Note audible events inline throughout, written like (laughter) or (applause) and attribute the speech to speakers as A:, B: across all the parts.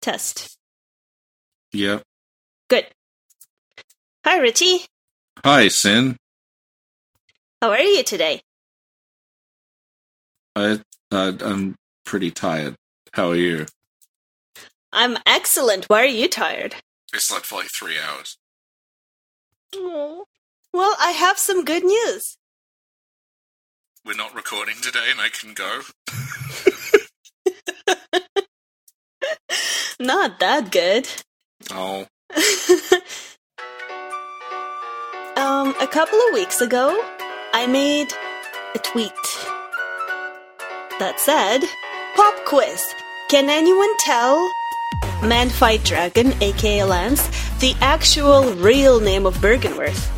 A: Test.
B: Yep.
A: Good. Hi, Richie.
B: Hi, Sin.
A: How are you today?
B: I, uh, I'm pretty tired. How are you?
A: I'm excellent. Why are you tired?
B: I slept for like three hours.
A: Oh. Well, I have some good news.
B: We're not recording today and I can go. (laughs) (laughs) (laughs)
A: Not that good.
B: Oh. (laughs)
A: um, a couple of weeks ago, I made a tweet that said, Pop quiz. Can anyone tell Man Fight Dragon, aka Lance, the actual real name of Byrgenwerth?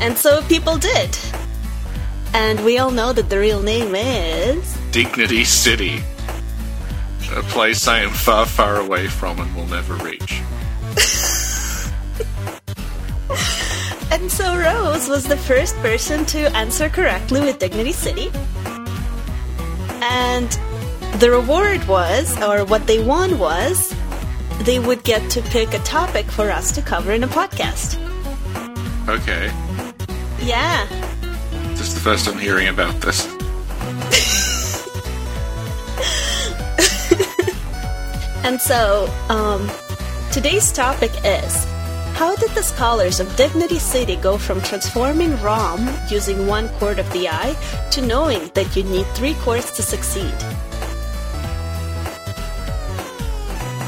A: And so people did. And we all know that the real name is.
B: Dignity City. A place I am far, far away from and will never reach. (laughs)
A: And so Rose was the first person to answer correctly with Dignity City. And the reward was, or what they won was, they would get to pick a topic for us to cover in a podcast.
B: Okay.
A: Yeah.
B: This is the first I'm hearing about this.
A: And so, um, today's topic is How did the scholars of Dignity City go from transforming Rom using one cord of the eye to knowing that you need three cords to succeed?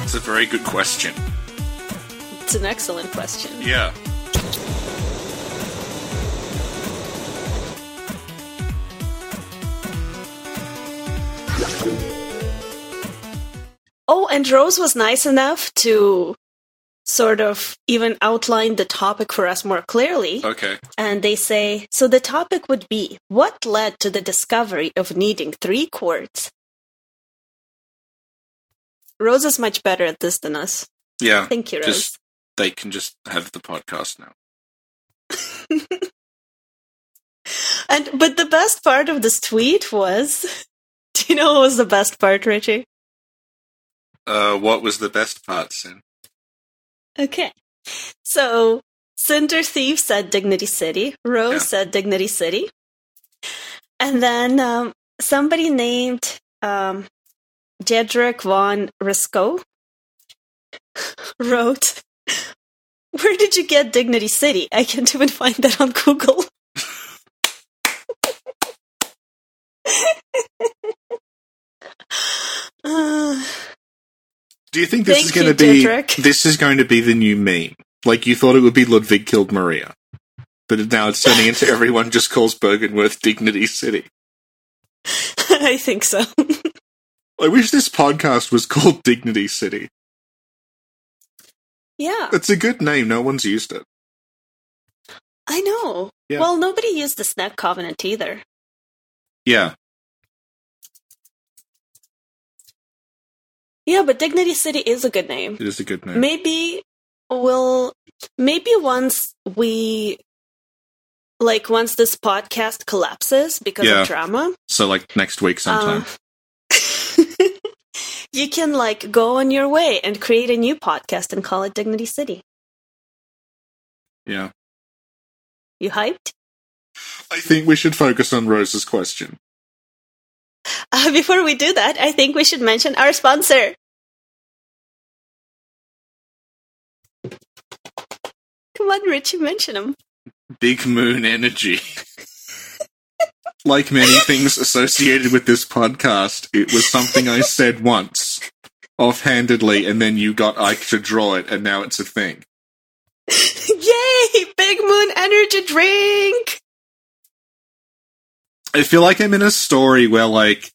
B: It's a very good question.
A: It's an excellent question.
B: Yeah.
A: Oh, and Rose was nice enough to sort of even outline the topic for us more clearly.
B: Okay.
A: And they say so the topic would be what led to the discovery of needing three cords? Rose is much better at this than us.
B: Yeah.
A: Thank you, Rose.
B: Just they can just have the podcast now. (laughs)
A: And but the best part of this tweet was (laughs) do you know what was the best part, Richie?
B: Uh, what was the best part, Sin?
A: Okay. So Cinder Thief said Dignity City. Rose
B: Yeah.
A: said Dignity City. And then um, somebody named um, Jedrick von Risco (laughs) wrote, Where did you get Dignity City? I can't even find that on Google. (laughs) (laughs) Uh,
B: Do you think this
A: Thank
B: is going to be (laughs) this is going to be the new meme? Like you thought it would be Ludwig killed Maria, but now it's turning into (laughs) everyone just calls Byrgenwerth Dignity City.
A: I think so. (laughs)
B: I wish this podcast was called Dignity City.
A: yeah,
B: It's a good name. No one's used it.
A: I know.
B: Yeah.
A: Well, nobody used the Snack Covenant either.
B: Yeah,
A: Yeah, but Dignity City is a good name.
B: it is a good name.
A: Maybe we'll maybe once we like once this podcast collapses because
B: Yeah.
A: of drama,
B: So like next week sometime.
A: uh, (laughs) you can like go on your way and create a new podcast and call it Dignity City.
B: yeah.
A: You hyped?
B: I think we should focus on Rose's question. (laughs)
A: Uh, before we do that, I think we should mention our sponsor. Come on, Richie, mention him.
B: Big Moon Energy. (laughs) like many things associated with this podcast, it was something I said once, offhandedly, and then you got Ike to draw it, and now it's a thing. (laughs)
A: Yay! Big Moon Energy Drink!
B: I feel like I'm in a story where, like,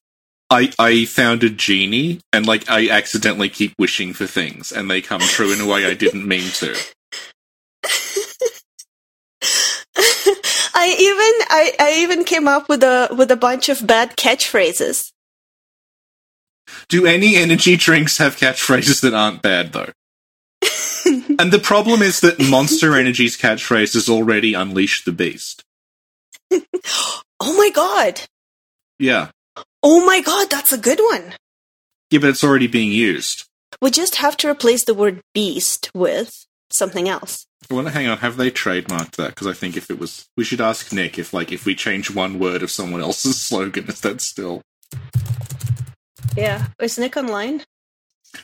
B: I, I found a genie, and, like, I accidentally keep wishing for things, and they come true in a way I didn't mean to. (laughs)
A: I even I, I even came up with a with a bunch of bad catchphrases.
B: Do any energy drinks have catchphrases that aren't bad, though? (laughs) and the problem is that Monster Energy's catchphrase is already Unleash the Beast. (laughs)
A: Oh my god!
B: Yeah.
A: Oh my god, that's a good one.
B: Yeah, but it's already being used.
A: We just have to replace the word beast with something else.
B: Well, hang on. Have they trademarked that? Because I think if it was, we should ask Nick if, like, if we change one word of someone else's (laughs) slogan, is that still?
A: Yeah. Is Nick online?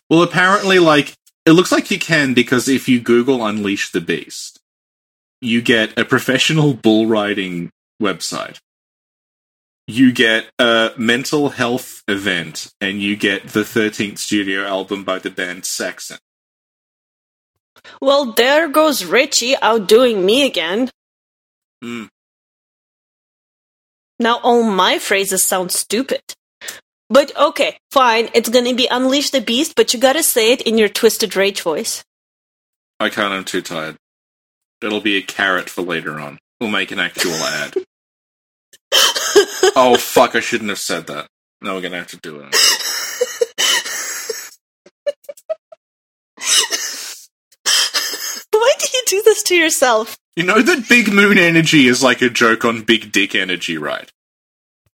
B: Well, apparently, like, it looks like you can because if you Google "Unleash the Beast," you get a professional bull riding website. You get a mental health event, and you get the 13th studio album by the band Saxon.
A: Well, there goes Richie outdoing me again.
B: Hmm.
A: Now all my phrases sound stupid. But okay, fine, it's gonna be Unleash the Beast, but you gotta say it in your twisted rage voice.
B: I can't, I'm too tired. It'll be a carrot for later on. We'll make an actual ad. (laughs) oh, fuck, I shouldn't have said that. No, we're gonna have to do it.
A: Why do you do this to yourself?
B: You know that Big Moon Energy is like a joke on Big Dick Energy, right?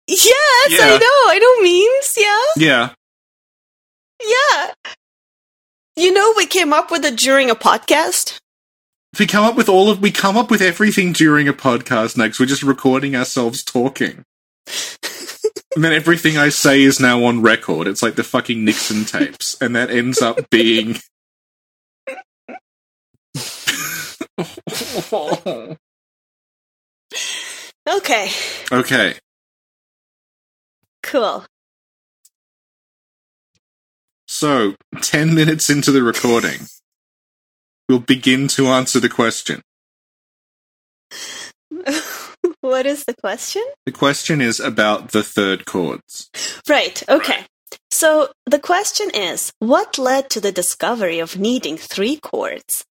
A: Yes,
B: Yeah.
A: I know, I know memes, yeah?
B: Yeah.
A: Yeah. You know we came up with it during a podcast?
B: We come up with all of we come up with everything during a podcast next. We're just recording ourselves talking. And then everything I say is now on record. It's like the fucking Nixon tapes. And that ends up being (laughs)
A: Okay,
B: Okay.
A: cool.
B: So, 10 minutes into the recording, we'll begin to answer the question. (laughs)
A: what is the question?
B: The question is about the third cords.
A: Right, okay. So the question is what led to the discovery of needing three cords?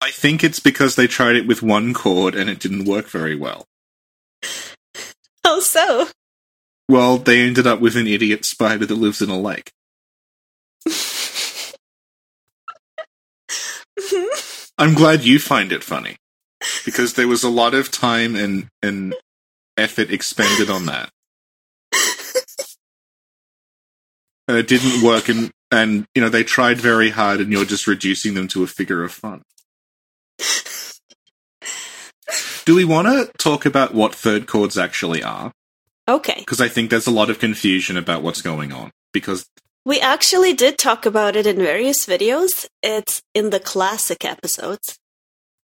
B: I think it's because they tried it with one cord and it didn't work very well.
A: How so?
B: Well, they ended up with an idiot spider that lives in a lake. (laughs) I'm glad you find it funny because there was a lot of time and and effort expended on that. And it didn't work, and and you know they tried very hard, and you're just reducing them to a figure of fun. Do we want to talk about what third cords actually are?
A: okay.
B: Because I think there's a lot of confusion about what's going on. Because
A: We actually did talk about it in various videos. It's in the classic episodes.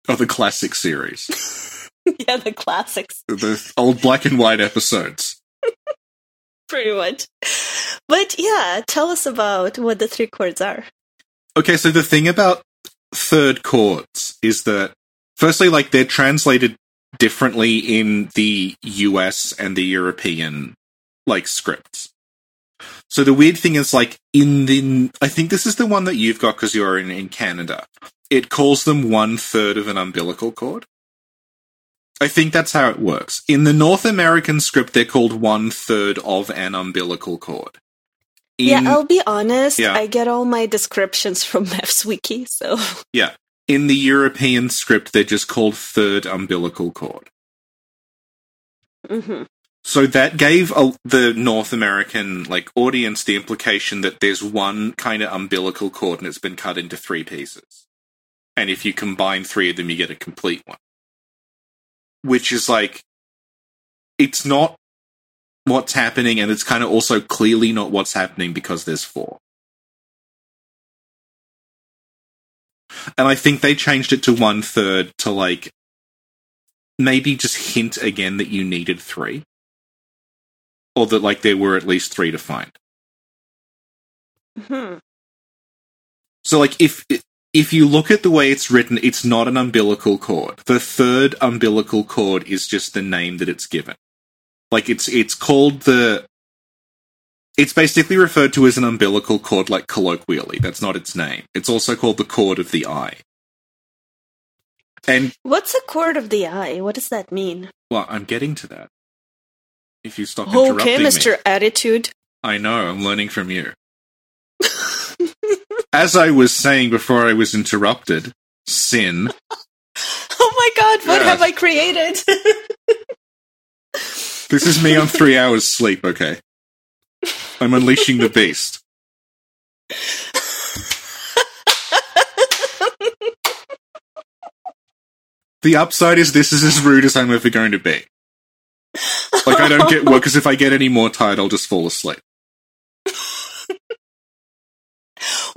B: Of the classic series, (laughs)
A: yeah, the classics,
B: the old black and white episodes. (laughs)
A: pretty much. But yeah, tell us about what the three cords are.
B: Okay, so the thing about third cords is that, firstly, like they're translated differently in the US and the European like scripts. So the weird thing is, like in the, I think this is the one that you've got because you're in, in Canada. It calls them one third of an umbilical cord. I think that's how it works. In the North American script, they're called one third of an umbilical cord.
A: yeah, I'll be honest.
B: Yeah.
A: I get all my descriptions from (laughs) Mavs Wiki, so
B: Yeah. In the European script, they're just called third umbilical cord.
A: hmm
B: So that gave a, the North American like audience the implication that there's one kind of umbilical cord and it's been cut into three pieces. And if you combine three of them, you get a complete one. Which is like, it's not what's happening, and it's kind of also clearly not what's happening because there's four. And I think they changed it to one third to like maybe just hint again that you needed three. Or that like there were at least three to find.
A: hmm
B: So like if if you look at the way it's written, it's not an umbilical cord. The third umbilical cord is just the name that it's given. Like it's it's called the it's basically referred to as an umbilical cord like colloquially. That's not its name. It's also called the cord of the eye. And
A: What's a cord of the eye? What does that mean?
B: well, I'm getting to that. If you stop oh,
A: Okay,
B: interrupting me.
A: Mr. Attitude.
B: I know, I'm learning from you as I was saying before I was interrupted, sin. (laughs)
A: oh my god, what
B: yeah.
A: have I created? (laughs)
B: this is me on three hours sleep, okay? I'm unleashing the beast. the upside is this is as rude as I'm ever going to be. Like, I don't get work because if I get any more tired, I'll just fall asleep.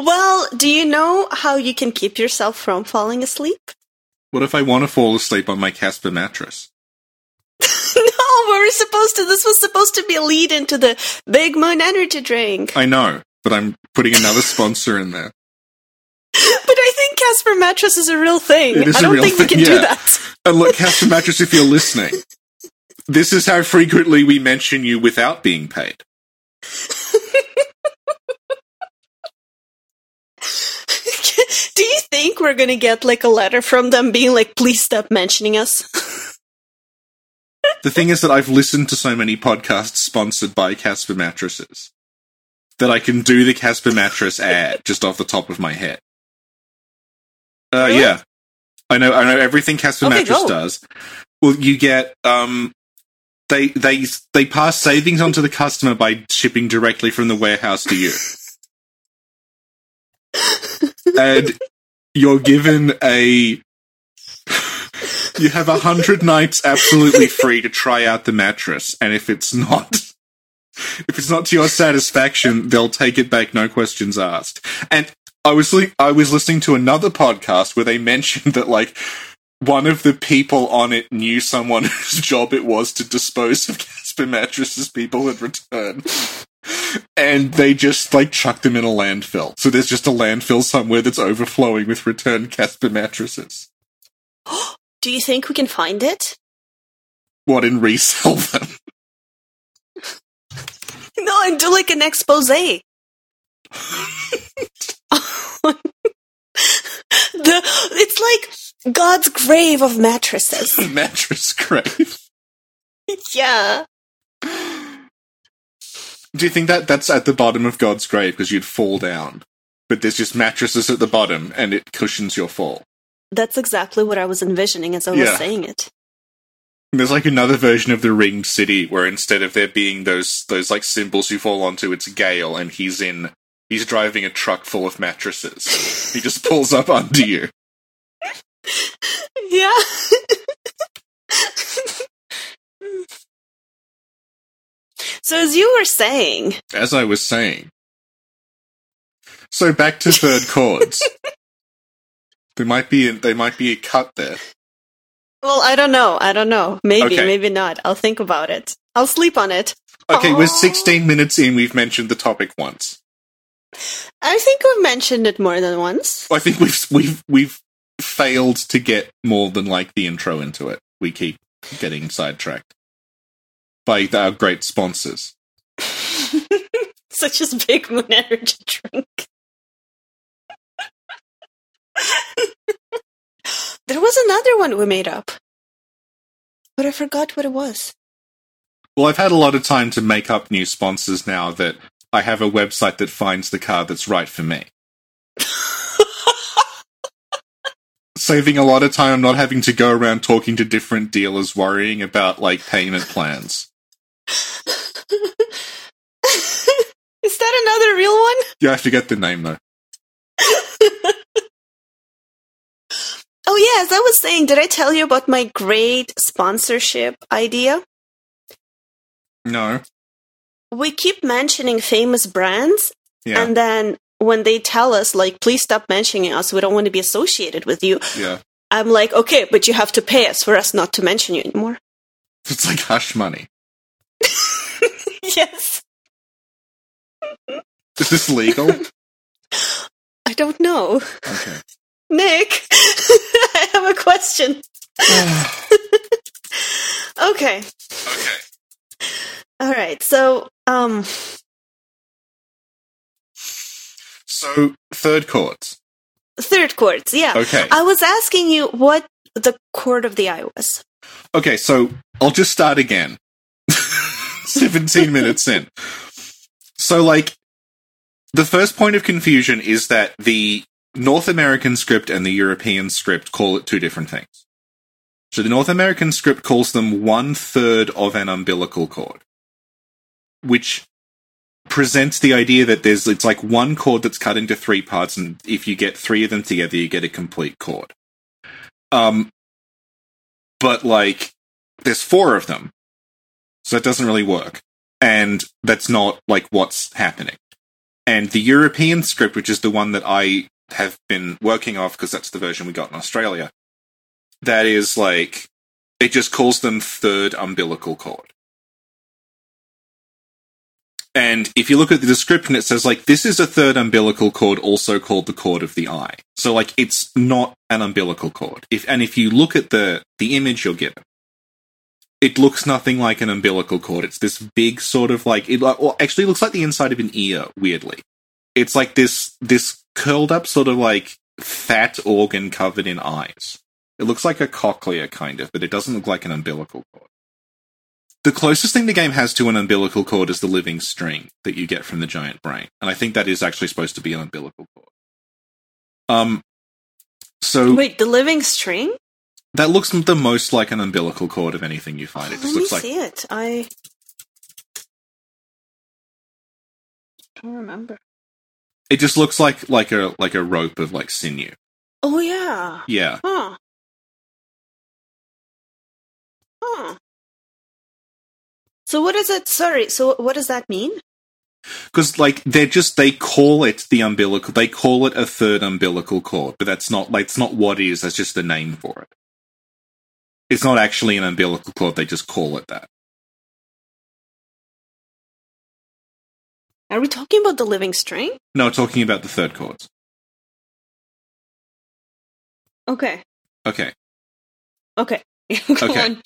A: Well, do you know how you can keep yourself from falling asleep?
B: What if I want to fall asleep on my Casper mattress? (laughs)
A: no, we were supposed to. This was supposed to be a lead into the Big Moon Energy drink.
B: I know, but I'm putting another sponsor in there. (laughs)
A: But I think Casper mattress is a real thing.
B: It is
A: I
B: a
A: don't
B: real
A: think we
B: thing,
A: can do that.
B: And look, (laughs) Casper mattress, if you're listening, this is how frequently we mention you without being paid.
A: Do you think we're gonna get like a letter from them being like, "Please stop mentioning us"?
B: The thing is that I've listened to so many podcasts sponsored by Casper mattresses that I can do the Casper mattress ad just off the top of my head. Uh,
A: Really?
B: yeah, I know. I know everything Casper
A: Okay,
B: mattress
A: go.
B: does. Well, you get um, they they they pass savings on to the customer by shipping directly from the warehouse to you, and you're given a you have a hundred nights absolutely free to try out the mattress, and if it's not, if it's not to your satisfaction, they'll take it back, no questions asked. And I was li- I was listening to another podcast where they mentioned that like one of the people on it knew someone (laughs) whose job it was to dispose of Casper mattresses people had returned. And they just like chucked them in a landfill. So there's just a landfill somewhere that's overflowing with returned Casper mattresses. (gasps)
A: Do you think we can find it?
B: What and resell (laughs) them?
A: No, and do like an expose. (laughs) the it's like God's grave of mattresses. (laughs)
B: Mattress grave.
A: yeah.
B: Do you think that that's at the bottom of God's grave because you'd fall down? But there's just mattresses at the bottom and it cushions your fall.
A: That's exactly what I was envisioning as I was
B: Yeah.
A: saying it.
B: There's like another version of the ringed city where instead of there being those those like symbols you fall onto, it's Gale and he's in he's driving a truck full of mattresses. he just (laughs) pulls up under you.
A: Yeah. (laughs) so as you were saying,
B: As I was saying. So back to third (laughs) cords. There might be a, there might be a cut there.
A: well, I don't know. I don't know. Maybe,
B: Okay.
A: maybe not. I'll think about it. I'll sleep on it.
B: Okay,
A: Aw.
B: we're 16 minutes in. We've mentioned the topic once.
A: I think we've mentioned it more than once.
B: I think we've we've we've failed to get more than like the intro into it. We keep getting sidetracked by our great sponsors. (laughs)
A: Such as Big Moon Energy Drink. (laughs) there was another one we made up. But I forgot what it was.
B: Well, I've had a lot of time to make up new sponsors now that I have a website that finds the car that's right for me. (laughs) Saving a lot of time, not having to go around talking to different dealers worrying about like payment plans. (laughs)
A: Is that another real one?
B: Yeah, I forget the name though. (laughs)
A: Oh, yeah, as I was saying, did I tell you about my great sponsorship idea?
B: No.
A: We keep mentioning famous brands,
B: Yeah.
A: and then when they tell us, like, please stop mentioning us, we don't want to be associated with you,
B: yeah.
A: I'm like, okay, but you have to pay us for us not to mention you anymore.
B: It's like hush money.
A: yes.
B: Is this legal?
A: I don't know.
B: Okay.
A: Nick, (laughs) I have a question. (sighs) Okay.
B: okay.
A: All right. So, um,
B: So third cords.
A: third cords. Yeah.
B: Okay.
A: I was asking you what the cord of the eye was.
B: Okay, so I'll just start again. (laughs) 17 minutes in. So, like, the first point of confusion is that the North American script and the European script call it two different things. So, the North American script calls them one third of an umbilical cord, which presents the idea that there's it's like one cord that's cut into three parts, and if you get three of them together, you get a complete cord. Um, but like there's four of them, so it doesn't really work, and that's not like what's happening. And the European script, which is the one that I have been working off because that's the version we got in Australia, that is like it just calls them third umbilical cord. And if you look at the description, it says like this is a third umbilical cord, also called the cord of the eye. So like it's not an umbilical cord. If and if you look at the the image you're given, it looks nothing like an umbilical cord. It's this big sort of like it well, actually looks like the inside of an ear. Weirdly, it's like this this curled up sort of like fat organ covered in eyes. It looks like a cochlea kind of, but it doesn't look like an umbilical cord. The closest thing the game has to an umbilical cord is the living string that you get from the giant brain, and I think that is actually supposed to be an umbilical cord. Um, so
A: Wait, the living string?
B: That looks the most like an umbilical cord of anything you find. It
A: Let
B: just
A: me
B: looks like
A: see it. I don't remember.
B: it just looks like like a like a rope of like sinew.
A: Oh yeah.
B: Yeah,
A: Huh. Huh. So what is it? Sorry. So what does that mean?
B: because like they're just they call it the umbilical. They call it a third umbilical cord, but that's not like it's not what it is. That's just the name for it. It's not actually an umbilical cord. They just call it that.
A: Are we talking about the living string?
B: No, talking about the third chords.
A: Okay.
B: Okay.
A: Okay. (laughs) Go
B: Okay.
A: on.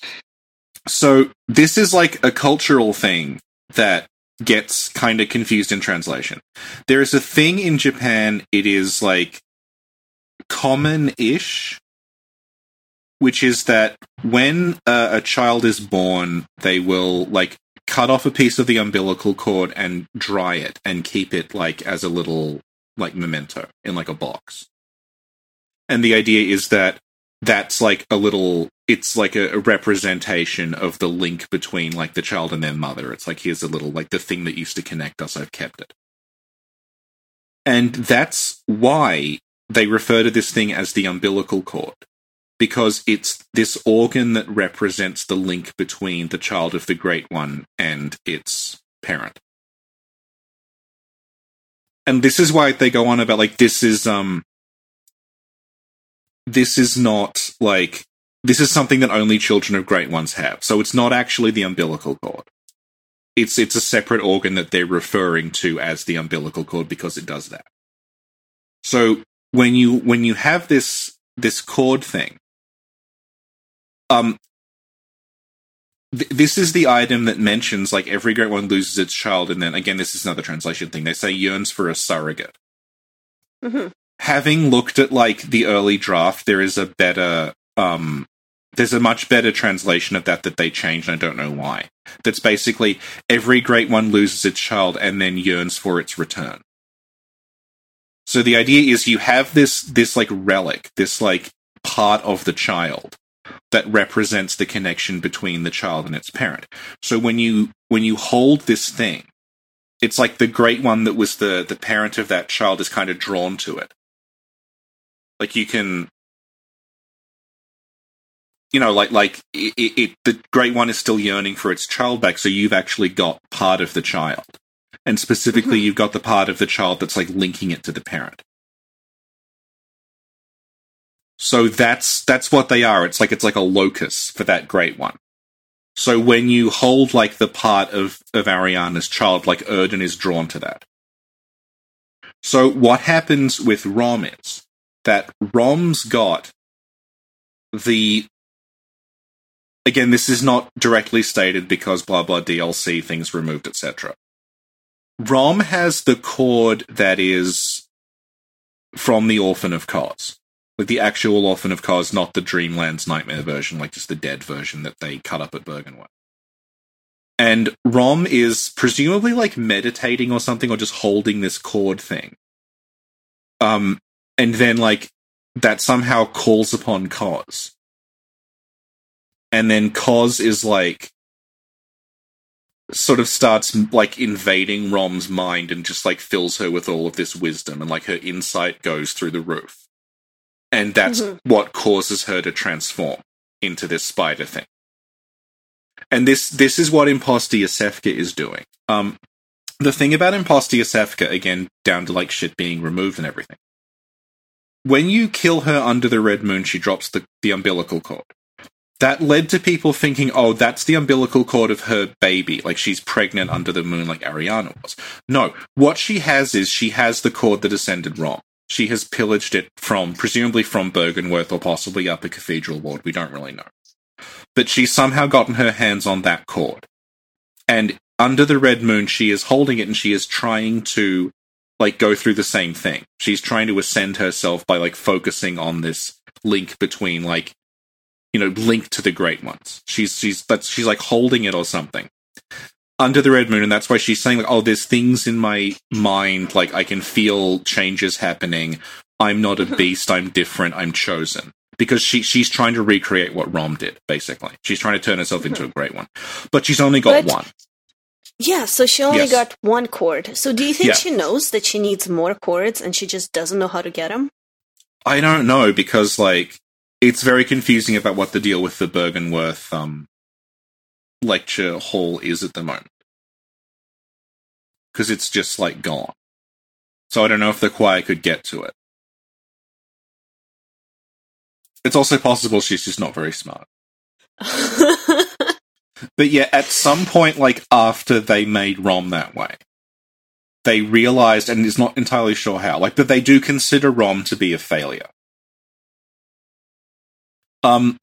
B: So this is like a cultural thing that gets kind of confused in translation. There is a thing in Japan, it is like common ish, which is that when uh, a child is born, they will like cut off a piece of the umbilical cord and dry it and keep it like as a little like memento in like a box. And the idea is that that's like a little it's like a, a representation of the link between like the child and their mother. It's like here's a little like the thing that used to connect us, I've kept it. And that's why they refer to this thing as the umbilical cord. Because it's this organ that represents the link between the child of the Great One and its parent. And this is why they go on about like this is um this is not like this is something that only children of great ones have. So it's not actually the umbilical cord. It's it's a separate organ that they're referring to as the umbilical cord because it does that. So when you when you have this this cord thing, um, th- this is the item that mentions like every great one loses its child, and then again this is another translation thing. They say yearns for a surrogate
A: hmm
B: having looked at like the early draft, there is a better um there's a much better translation of that that they changed, and I don't know why. That's basically every great one loses its child and then yearns for its return. So the idea is you have this this like relic, this like part of the child that represents the connection between the child and its parent. So when you when you hold this thing, it's like the great one that was the the parent of that child is kind of drawn to it. Like you can, you know, like like it, it, the great one is still yearning for its child back. So you've actually got part of the child, and specifically,
A: Mhm.
B: you've got the part of the child that's like linking it to the parent. So that's that's what they are. It's like it's like a locus for that great one. So when you hold like the part of of Arianna's child, like Oedon is drawn to that. So what happens with Rom is that Rom's got the again, this is not directly stated because blah blah DLC things removed, etc. Rom has the cord that is from the Orphan of Kos. Like the actual Orphan of Kos, not the Dreamlands Nightmare version, like just the dead version that they cut up at Byrgenwerth. And Rom is presumably like meditating or something, or just holding this cord thing. Um, and then like that somehow calls upon Kos. And then Kos is like sort of starts like invading Rom's mind and just like fills her with all of this wisdom and like her insight goes through the roof. And that's
A: Mhm.
B: what causes her to transform. into this spider thing. And this this is what Imposter Iosefka is doing. Um, the thing about Imposter Iosefka, again, down to like shit being removed and everything. When you kill her under the red moon, she drops the, the umbilical cord. That led to people thinking, oh, that's the umbilical cord of her baby. Like she's pregnant under the moon, like Arianna was. No, what she has is she has the cord that ascended wrong. She has pillaged it from, presumably from Byrgenwerth or possibly Upper Cathedral Ward. We don't really know. But she's somehow gotten her hands on that cord. And under the red moon, she is holding it and she is trying to like go through the same thing. She's trying to ascend herself by like focusing on this link between like you know link to the great ones. She's she's that's she's like holding it or something under the red moon, and that's why she's saying like, oh, there's things in my mind like I can feel changes happening. I'm not a beast. I'm different. I'm chosen because she she's trying to recreate what Rom did. Basically, she's trying to turn herself into a great one, but she's only got
A: But-
B: one.
A: Yeah, so she only
B: Yes.
A: got one cord. So do you think
B: Yeah.
A: she knows that she needs more cords and she just doesn't know how to get them?
B: I don't know because like it's very confusing about what the deal with the Byrgenwerth um lecture hall is at the moment because it's just like gone. So I don't know if the choir could get to it. It's also possible she's just not very smart. (laughs) But yeah, at some point, like after they made Rom that way, they realized, and is not entirely sure how, like, but they do consider Rom to be a failure. Um,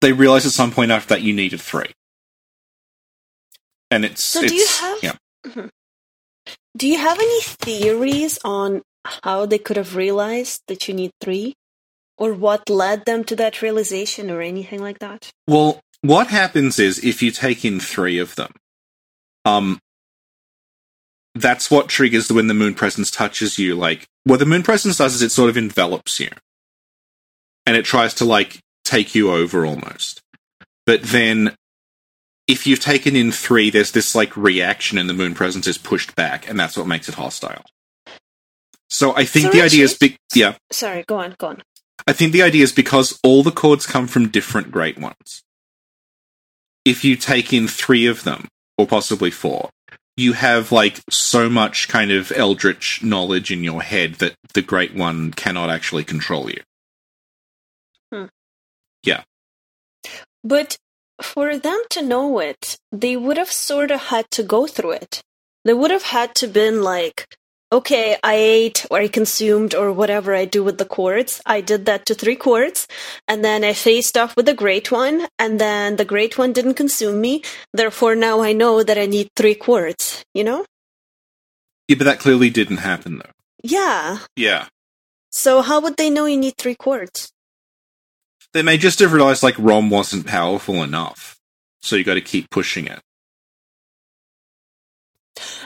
B: they realized at some point after that you needed three, and it's
A: So do you have-
B: yeah.
A: do you have any theories on how they could have realized that you need three? Or what led them to that realization or anything like that?
B: Well, what happens is if you take in three of them, um, that's what triggers when the moon presence touches you. Like, what the moon presence does is it sort of envelops you, and it tries to like take you over almost. But then, if you've taken in three, there's this like reaction, and the moon presence is pushed back, and that's what makes it hostile. So I think
A: So
B: the idea is big. Yeah,
A: Sorry, go on, go on.
B: I think the idea is because all the cords come from different great ones. If you take in three of them, or possibly four, you have like so much kind of eldritch knowledge in your head that the great one cannot actually control you. Hmm. Yeah.
A: But for them to know it, they would have sort of had to go through it. They would have had to been like, okay, I ate or I consumed or whatever I do with the quartz. I did that to three quartz, and then I faced off with the great one, and then the great one didn't consume me. Therefore, now I know that I need three quartz. You know?
B: Yeah, but that clearly didn't happen though.
A: Yeah.
B: Yeah.
A: So how would they know you need three quartz?
B: They may just have realized like Rom wasn't powerful enough. So you gotta keep pushing it.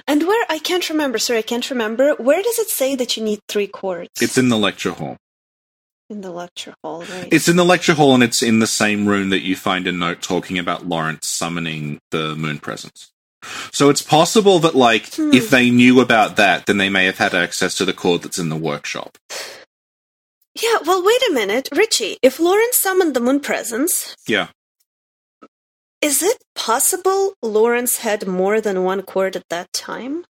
A: And where I can't remember. Sorry, I can't remember. Where does it say that you need three quartz?
B: It's in the lecture hall.
A: in the lecture hall, right?
B: It's in the lecture hall and it's in the same room that you find a note talking about Lawrence summoning the moon presence. So it's possible that, like,
A: Hmm.
B: if they knew about that, then they may have had access to the cord that's in the workshop.
A: Yeah, well, wait a minute, Richie. If Lawrence summoned the moon presence,
B: Yeah.
A: is it possible Lawrence had more than one cord at that time?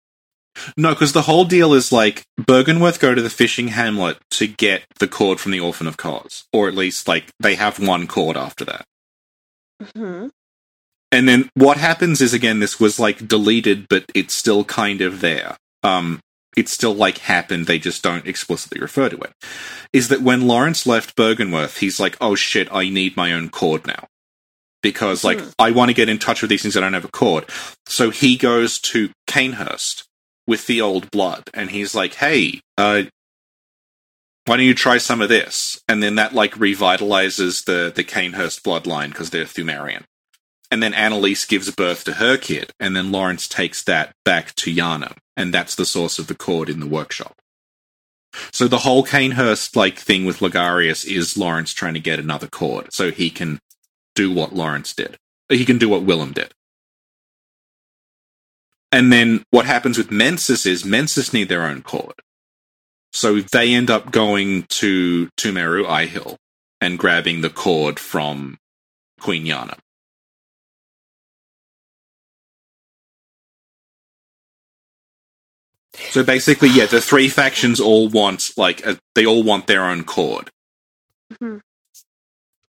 B: No, because the whole deal is like Byrgenwerth go to the fishing hamlet to get the cord from the Orphan of Kos, or at least like they have one cord after that.
A: hmm
B: And then what happens is again, this was like deleted, but it's still kind of there. Um, it's still like happened. They just don't explicitly refer to it. Is that when Lawrence left Byrgenwerth, he's like, "Oh shit, I need my own cord now." Because like
A: Hmm.
B: I want to get in touch with these things. That I don't have a cord, so he goes to Cainhurst with the old blood, and he's like, "Hey, uh, why don't you try some of this?" And then that like revitalizes the the Cainhurst bloodline because they're Pthumerian. And then Annalise gives birth to her kid, and then Lawrence takes that back to Yharnam, and that's the source of the cord in the workshop. So the whole Cainhurst like thing with Logarius is Lawrence trying to get another cord so he can do what Lawrence did. He can do what Willem did. And then what happens with Mensis is Mensis need their own cord. So they end up going to Pthumeru Ihyll and grabbing the cord from Queen Yana. So basically, yeah, the three factions all want like a, they all want their own cord,
A: Mhm.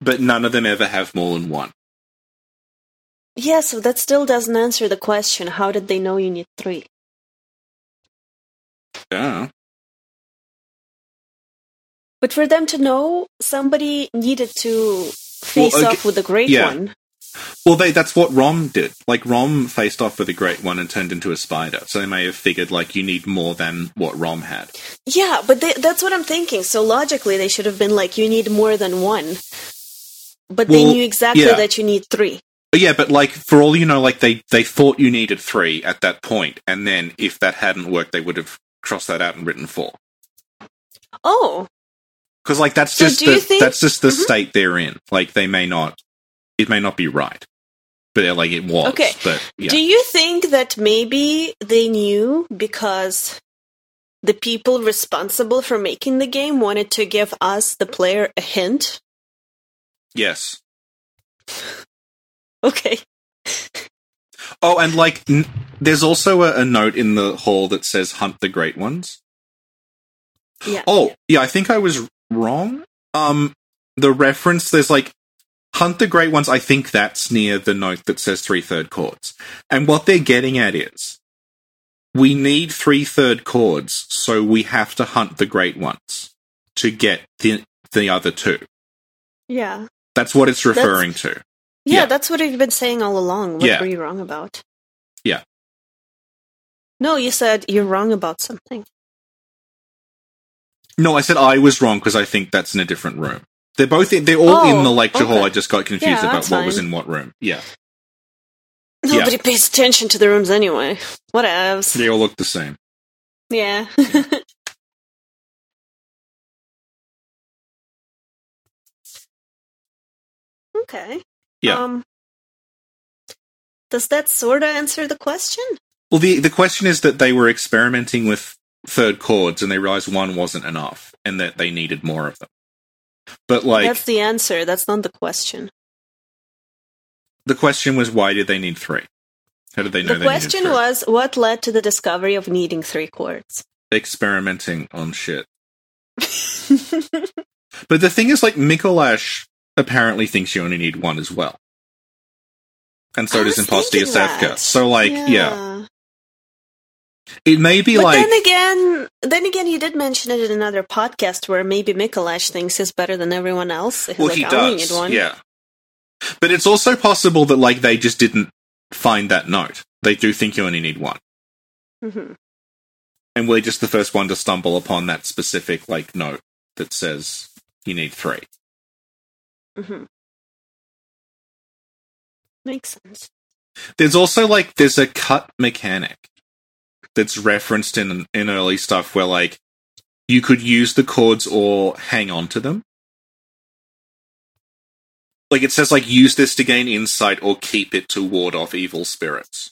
B: but none of them ever have more than one.
A: Yeah, so that still doesn't answer the question. How did they know you need three?
B: Yeah.
A: But for them to know, somebody needed to face
B: okay,
A: off with the Great
B: yeah.
A: One.
B: Well, they that's what Rom did. Like Rom faced off with the Great One and turned into a spider. So they may have figured like you need more than what Rom had.
A: Yeah, but they, that's what I'm thinking. So logically, they should have been like, you need more than one. But they knew exactly
B: yeah.
A: that you need three.
B: Yeah, but like for all you know, like they they thought you needed three at that point, and then if that hadn't worked, they would have crossed that out and written four.
A: Oh,
B: Because like that's
A: So
B: just the,
A: think-
B: that's just the
A: Mhm.
B: state they're in. Like they may not, it may not be right, but uh, like it was.
A: Okay.
B: But yeah,
A: do you think that maybe they knew because the people responsible for making the game wanted to give us, the player, a hint?
B: yes. (laughs)
A: Okay.
B: Oh, and like n- there's also a, a note in the hall that says "Hunt the Great Ones."
A: Yeah.
B: Oh, yeah, I think I was wrong. Um, the reference there's like hunt the great ones. I think that's near the note that says three third cords, and what they're getting at is we need three third cords, so we have to hunt the great ones to get the the other two.
A: Yeah.
B: That's what it's referring to.
A: Yeah,
B: Yeah.
A: that's what I've been saying all along. What
B: Yeah.
A: were you wrong about?
B: Yeah.
A: No, you said you're wrong about something.
B: No, I said I was wrong because I think that's in a different room. They're both in, they're all
A: Oh,
B: in the lecture hall. I just got confused
A: Yeah,
B: about what was in what room. Yeah,
A: Nobody pays attention to the rooms anyway. Whatevs.
B: they all look the same.
A: Yeah. (laughs) okay.
B: Yeah.
A: Um, does that sort of answer the question?
B: Well, the the question is that they were experimenting with third cords and they realized one wasn't enough and that they needed more of them. But like
A: That's the answer. That's not the question.
B: the question was, why did they need three? How did they know
A: The
B: they
A: question
B: needed three?
A: was what led to the discovery of needing three cords?
B: experimenting on shit. (laughs) But the thing is, like Mikolash apparently thinks you only need one as well, and so
A: I
B: does
A: was
B: Imposter
A: thinking
B: Iosefka.
A: that.
B: So like, yeah. It may be
A: But
B: like
A: then again, then again, you did mention it in another podcast where maybe Mikolash thinks he's better than everyone else. He's
B: Well,
A: like,
B: he does.
A: one.
B: Yeah. But it's also possible that like they just didn't find that note. They do think you only need one,
A: Mhm.
B: and we're just the first one to stumble upon that specific like note that says you need three.
A: Mhm. Makes sense.
B: There's also like there's a cut mechanic that's referenced in in early stuff where like you could use the cords or hang on to them. Like it says like use this to gain insight or keep it to ward off evil spirits.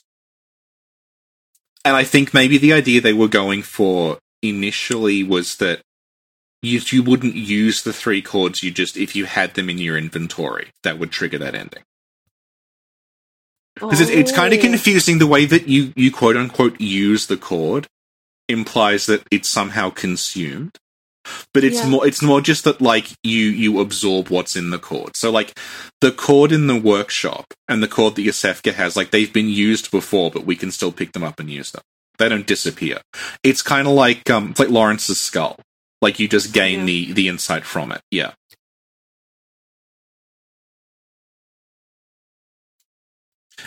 B: And I think maybe the idea they were going for initially was that you you wouldn't use the three cords you just if you had them in your inventory that would trigger that ending because it's, it's kind of
A: Oh.
B: confusing. The way that you you quote unquote use the cord implies that it's somehow consumed. But it's
A: Yeah.
B: more it's more just that like you you absorb what's in the cord so like the cord in the workshop and the cord that Iosefka has like they've been used before but we can still pick them up and use them. They don't disappear. It's kind of like um it's like lawrence's skull. Like you just gain
A: Yeah.
B: the the insight from it. Yeah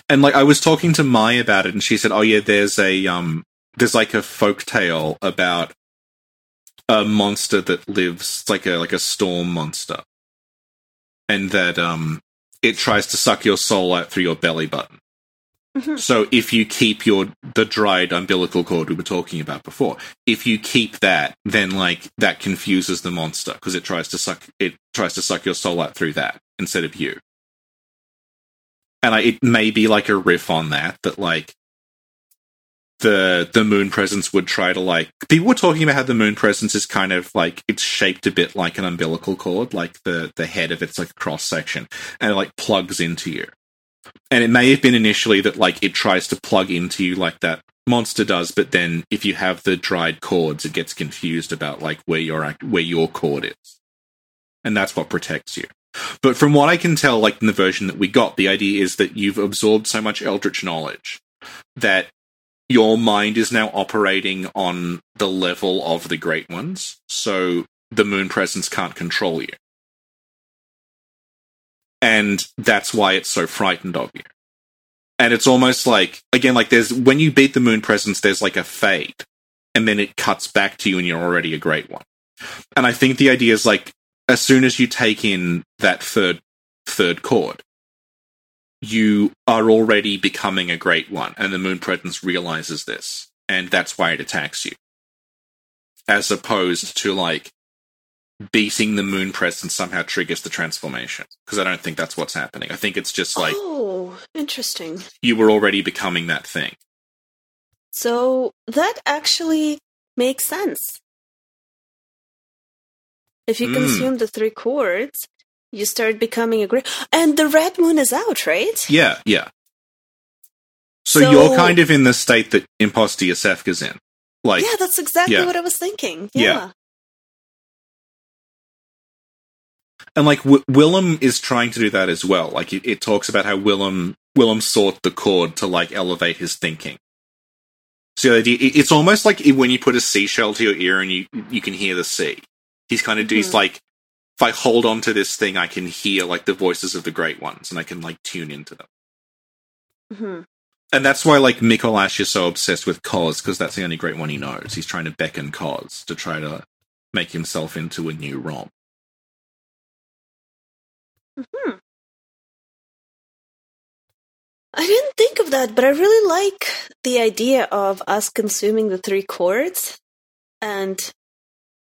B: and like I was talking to Mai about it, and she said, "Oh yeah, there's a um, there's like a folk tale about a monster that lives it's like a like a storm monster, and that um, it tries to suck your soul out through your belly button.
A: Mhm.
B: So if you keep your the dried umbilical cord we were talking about before, if you keep that, then like that confuses the monster because it tries to suck it tries to suck your soul out through that instead of you." And it may be like a riff on that that like the the moon presence would try to like people were talking about how the moon presence is kind of like it's shaped a bit like an umbilical cord, like the the head of it's like a cross section, and it like plugs into you. And it may have been initially that like it tries to plug into you like that monster does, but then if you have the dried cords, it gets confused about like where your where your cord is, and that's what protects you. But from what I can tell, like in the version that we got, the idea is that you've absorbed so much eldritch knowledge that your mind is now operating on the level of the great ones, so the moon presence can't control you. And that's why it's so frightened of you. And it's almost like, again, like there's, when you beat the moon presence, there's like a fade, and then it cuts back to you and you're already a great one. And I think the idea is like, as soon as you take in that third, third cord, you are already becoming a great one, and the moon presence realizes this, and that's why it attacks you. As opposed to like beating the moon presence somehow triggers the transformation. Because I don't think that's what's happening. I think it's just like
A: oh, interesting.
B: you were already becoming that thing.
A: So that actually makes sense. If you
B: Mm.
A: consume the three cords, you start becoming a great. And the red moon is out, right?
B: Yeah, yeah. So,
A: So-
B: you're kind of in the state that Imposter is in. Like,
A: yeah, that's exactly
B: yeah.
A: what I was thinking.
B: Yeah.
A: Yeah.
B: and like w- Willem is trying to do that as well. Like it, it talks about how Willem Willem sought the cord to like elevate his thinking. So the idea, it- it's almost like when you put a seashell to your ear and you you can hear the sea. He's kind of he's
A: Mhm.
B: like, if I hold on to this thing, I can hear like the voices of the great ones, and I can like tune into them.
A: hmm
B: And that's why like Mikolash is so obsessed with Kos because that's the only great one he knows. He's trying to beckon Kos to try to make himself into a new Rom.
A: hmm I didn't think of that, but I really like the idea of us consuming the three cords and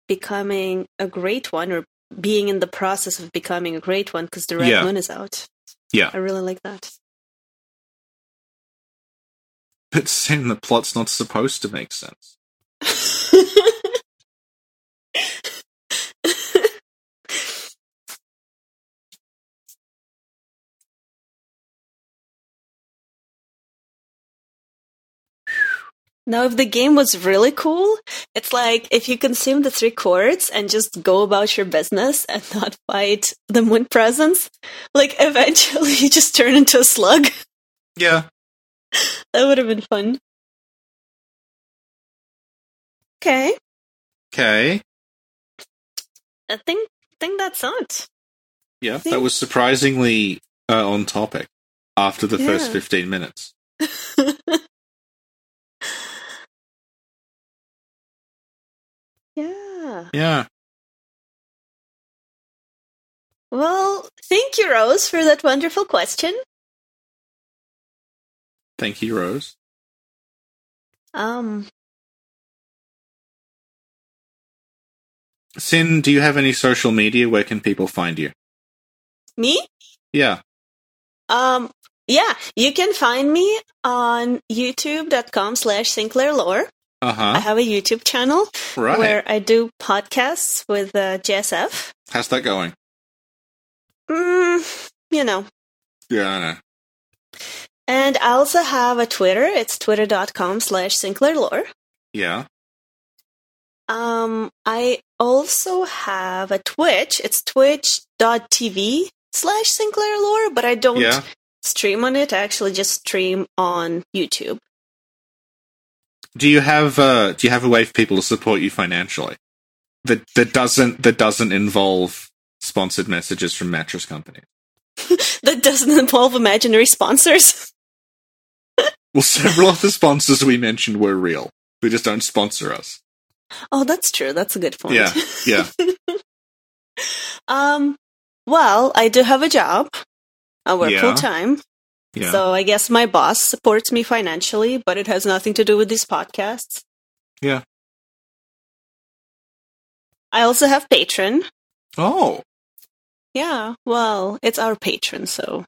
A: becoming a great one or being in the process of becoming a great one because the red
B: Yeah.
A: moon is out.
B: Yeah.
A: I really like that.
B: But saying the plot's not supposed to make sense. (laughs)
A: Now, if the game was really cool, it's like if you consume the three cords and just go about your business and (laughs) not fight the moon presence, like (laughs) eventually you just turn into a slug.
B: Yeah. (laughs)
A: That would have been fun. Okay,
B: Okay.
A: I think think that's it.
B: Yeah,
A: Think-
B: that was surprisingly uh, on topic after the first 15 minutes.
A: Yeah.
B: Yeah.
A: Well, thank you, Rose, for that wonderful question.
B: Thank you, Rose.
A: Um,
B: Sin, do you have any social media? Where can people find you?
A: me?
B: Yeah.
A: Um, yeah, you can find me on youtube.com slash Sinclair Lore.
B: Uh
A: I have a YouTube channel
B: Right.
A: where I do podcasts with uh, JSF.
B: How's that going?
A: Mm, you know.
B: Yeah, I know.
A: And I also have a Twitter. It's twitter.com slash Sinclair Lore.
B: Yeah.
A: Um, I also have a Twitch. It's twitch.tv slash Sinclair Lore, but I don't
B: Yeah.
A: stream on it. I actually just stream on YouTube.
B: Do you have uh do you have a way for people to support you financially? That that doesn't that doesn't involve sponsored messages from mattress companies. (laughs)
A: that doesn't involve imaginary sponsors. (laughs)
B: Well, several of the sponsors we mentioned were real. They just don't sponsor us.
A: Oh, that's true. That's a good point.
B: Yeah, yeah. (laughs)
A: um, well, I do have a job. I work
B: Yeah.
A: full time.
B: Yeah.
A: So I guess my boss supports me financially, but it has nothing to do with these podcasts.
B: Yeah.
A: I also have Patreon.
B: oh.
A: Yeah, well, it's our Patreon, so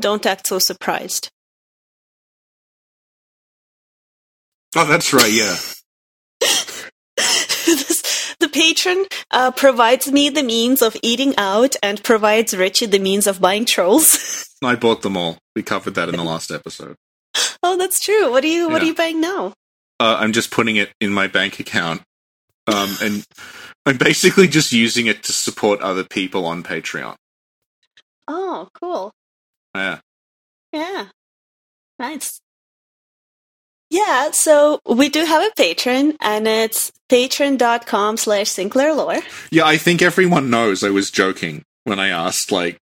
A: don't act so surprised.
B: Oh, that's right. Yeah. (laughs)
A: The Patreon uh, provides me the means of eating out and provides Richie the means of buying trolls. (laughs)
B: I bought them all. We covered that in the last episode.
A: oh, that's true. What are you What are you buying now?
B: Uh, I'm just putting it in my bank account, um, and I'm basically just using it to support other people on Patreon.
A: Oh, cool.
B: Yeah.
A: Yeah. Nice. Yeah, so we do have a Patreon, and it's patreon.com slash Sinclair Lore.
B: Yeah, I think everyone knows I was joking when I asked, like,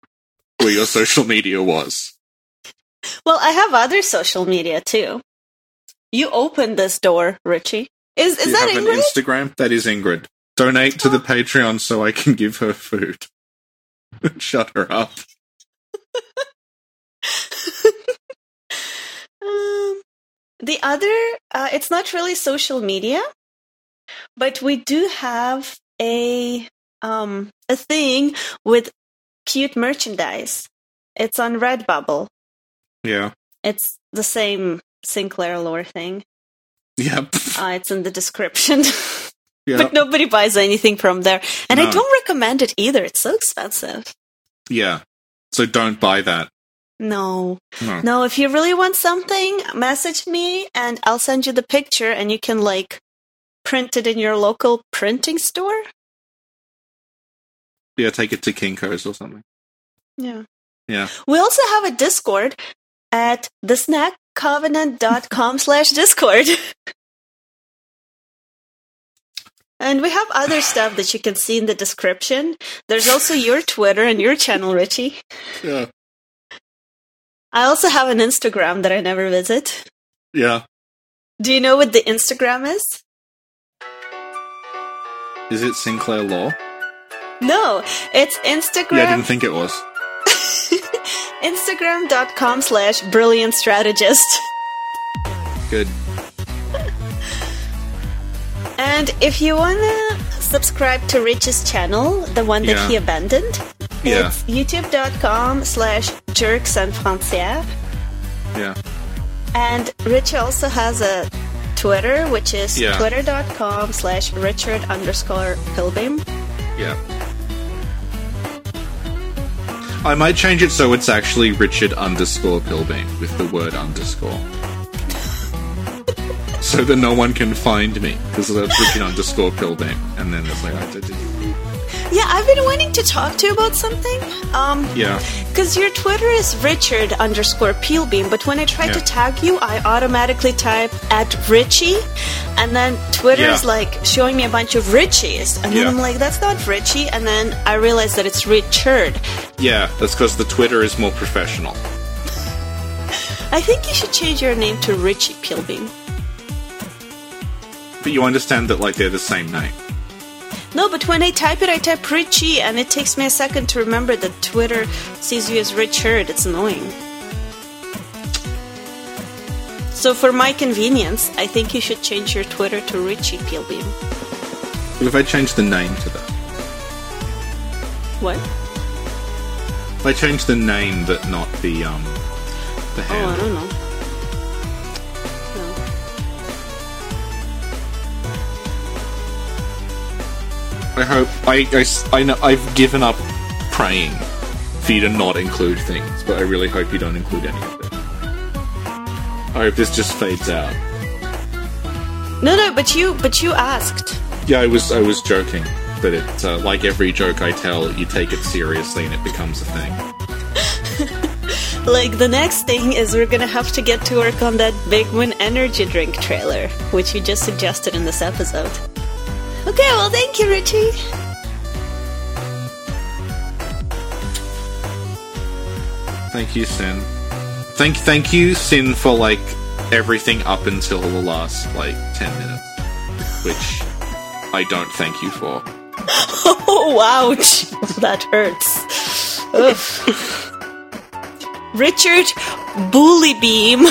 B: where your social media was.
A: Well, I have other social media too. You opened this door, Richie. Is is
B: you
A: that
B: have
A: Ingrid?
B: an Instagram? That is Ingrid. Donate to the Patreon so I can give her food. (laughs) Shut her up. (laughs)
A: um, the other, uh, it's not really social media, but we do have a um a thing with cute merchandise. It's on Redbubble.
B: Yeah.
A: It's the same Sinclair lore thing.
B: Yep.
A: Uh, it's in the description, (laughs)
B: Yeah.
A: but nobody buys anything from there, and I don't recommend it either. It's so expensive.
B: Yeah. So don't buy that.
A: No,
B: No.
A: no. If you really want something, message me, and I'll send you the picture, and you can like print it in your local printing store.
B: Yeah, take it to Kinko's or something.
A: Yeah.
B: Yeah.
A: We also have a Discord at thesnackcovenant.com slash Discord. (laughs) And we have other stuff that you can see in the description. There's also your Twitter and your channel, Richie.
B: Yeah.
A: I also have an Instagram that I never visit.
B: Yeah.
A: Do you know what the Instagram is?
B: Is it Sinclair Lore?
A: No, it's Instagram.
B: Yeah, I didn't think it was. (laughs)
A: Instagram.com slash brilliant strategist.
B: Good. (laughs)
A: And if you wanna subscribe to Rich's channel, the one that
B: Yeah.
A: he abandoned,
B: Yeah.
A: it's youtube.com slash jerks sans frontières.
B: Yeah.
A: And Rich also has a Twitter, which is
B: Yeah.
A: twitter.com slash richard underscore pilbeam.
B: Yeah. I might change it so it's actually Richard underscore Pilbeam with the word underscore. so that no one can find me because that's Richard underscore Pilbeam, and then it's like.
A: Yeah, I've been wanting to talk to you about something. Um,
B: Yeah,
A: Because your Twitter is Richard underscore Peelbeam, but when I try to tag you, I automatically type at Richie, and then Twitter is
B: Yeah.
A: like showing me a bunch of Richies, and then
B: Yeah.
A: I'm like, that's not Richie, and then I realize that it's Richard.
B: yeah. That's because the Twitter is more professional.
A: I think you should change your name to Richie Peelbeam.
B: But you understand that like they're the same name.
A: No, but when I type it, I type Richie, and it takes me a second to remember that Twitter sees you as Richard. It's annoying. So, for my convenience, I think you should change your Twitter to Richie Peelbeam.
B: What if I change the name to that?
A: What?
B: If I change the name, but not the um the
A: Oh, I don't know.
B: I hope I, I, I know I've given up praying for you to not include things, but I really hope you don't include any of it. I hope this just fades out.
A: No, no, but you, but you asked.
B: Yeah, I was I was joking that it uh, like every joke I tell, you take it seriously and it becomes a thing. (laughs)
A: Like the next thing is we're gonna have to get to work on that Big Moon energy drink trailer, which you just suggested in this episode. Okay, well, thank you, Richie.
B: Thank you, Sin. Thank thank you, Sin, for like everything up until the last like ten minutes, which I don't thank you for.
A: Oh, (laughs) ouch! (laughs) That hurts. Ugh. Richard Bully Beam. (laughs)